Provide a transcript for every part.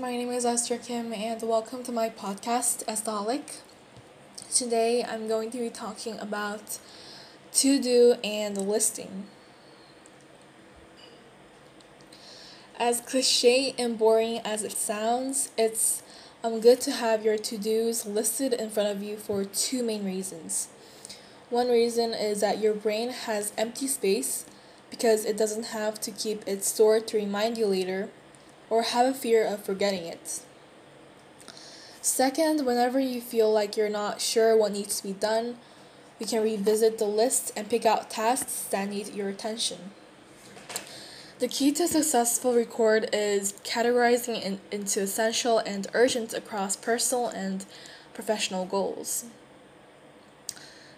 my name is Esther Kim and welcome to my podcast, Estaholic. Today I'm going to be talking about to do and listing. As cliche and boring as it sounds, it's um, good to have your to dos listed in front of you for two main reasons. One reason is that your brain has empty space because it doesn't have to keep it stored to remind you later or have a fear of forgetting it. Second, whenever you feel like you're not sure what needs to be done, you can revisit the list and pick out tasks that need your attention. The key to successful record is categorizing in, into essential and urgent across personal and professional goals.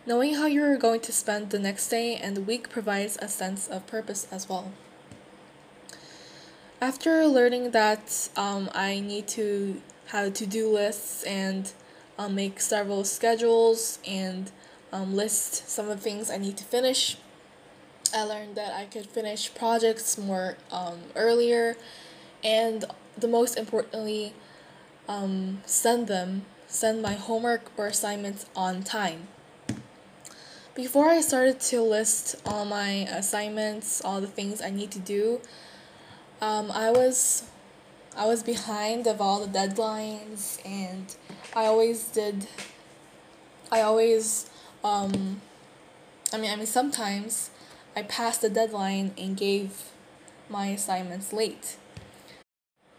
Knowing how you're going to spend the next day and the week provides a sense of purpose as well. After learning that um, I need to have to do lists and um, make several schedules and um, list some of the things I need to finish, I learned that I could finish projects more um, earlier and the most importantly, um, send them, send my homework or assignments on time. Before I started to list all my assignments, all the things I need to do, um, I was I was behind of all the deadlines and I always did I always um I mean I mean sometimes I passed the deadline and gave my assignments late.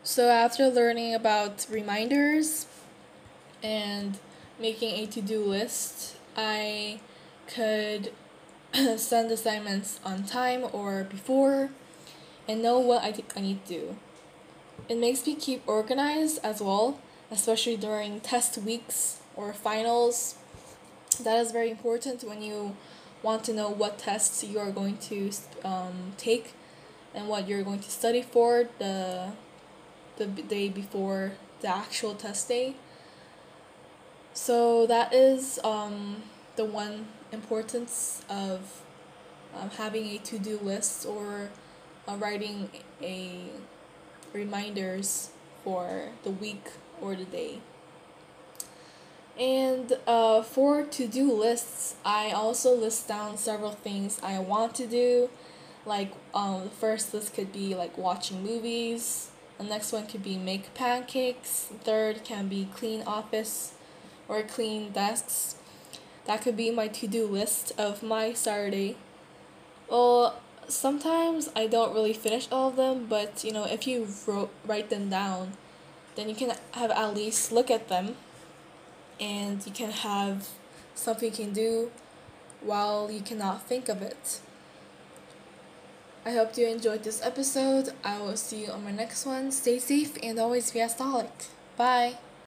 So after learning about reminders and making a to-do list, I could send assignments on time or before and know what I, I need to do. It makes me keep organized as well, especially during test weeks or finals. That is very important when you want to know what tests you are going to um, take and what you're going to study for the, the day before the actual test day. So that is um, the one importance of um, having a to-do list or uh, writing a reminders for the week or the day. And uh, for to do lists, I also list down several things I want to do. Like, um, the first list could be like watching movies, the next one could be make pancakes, third can be clean office or clean desks. That could be my to do list of my Saturday. Well, sometimes I don't really finish all of them, but you know, if you wrote, write them down, then you can have at least look at them and you can have something you can do while you cannot think of it. I hope you enjoyed this episode. I will see you on my next one. Stay safe and always be a Bye.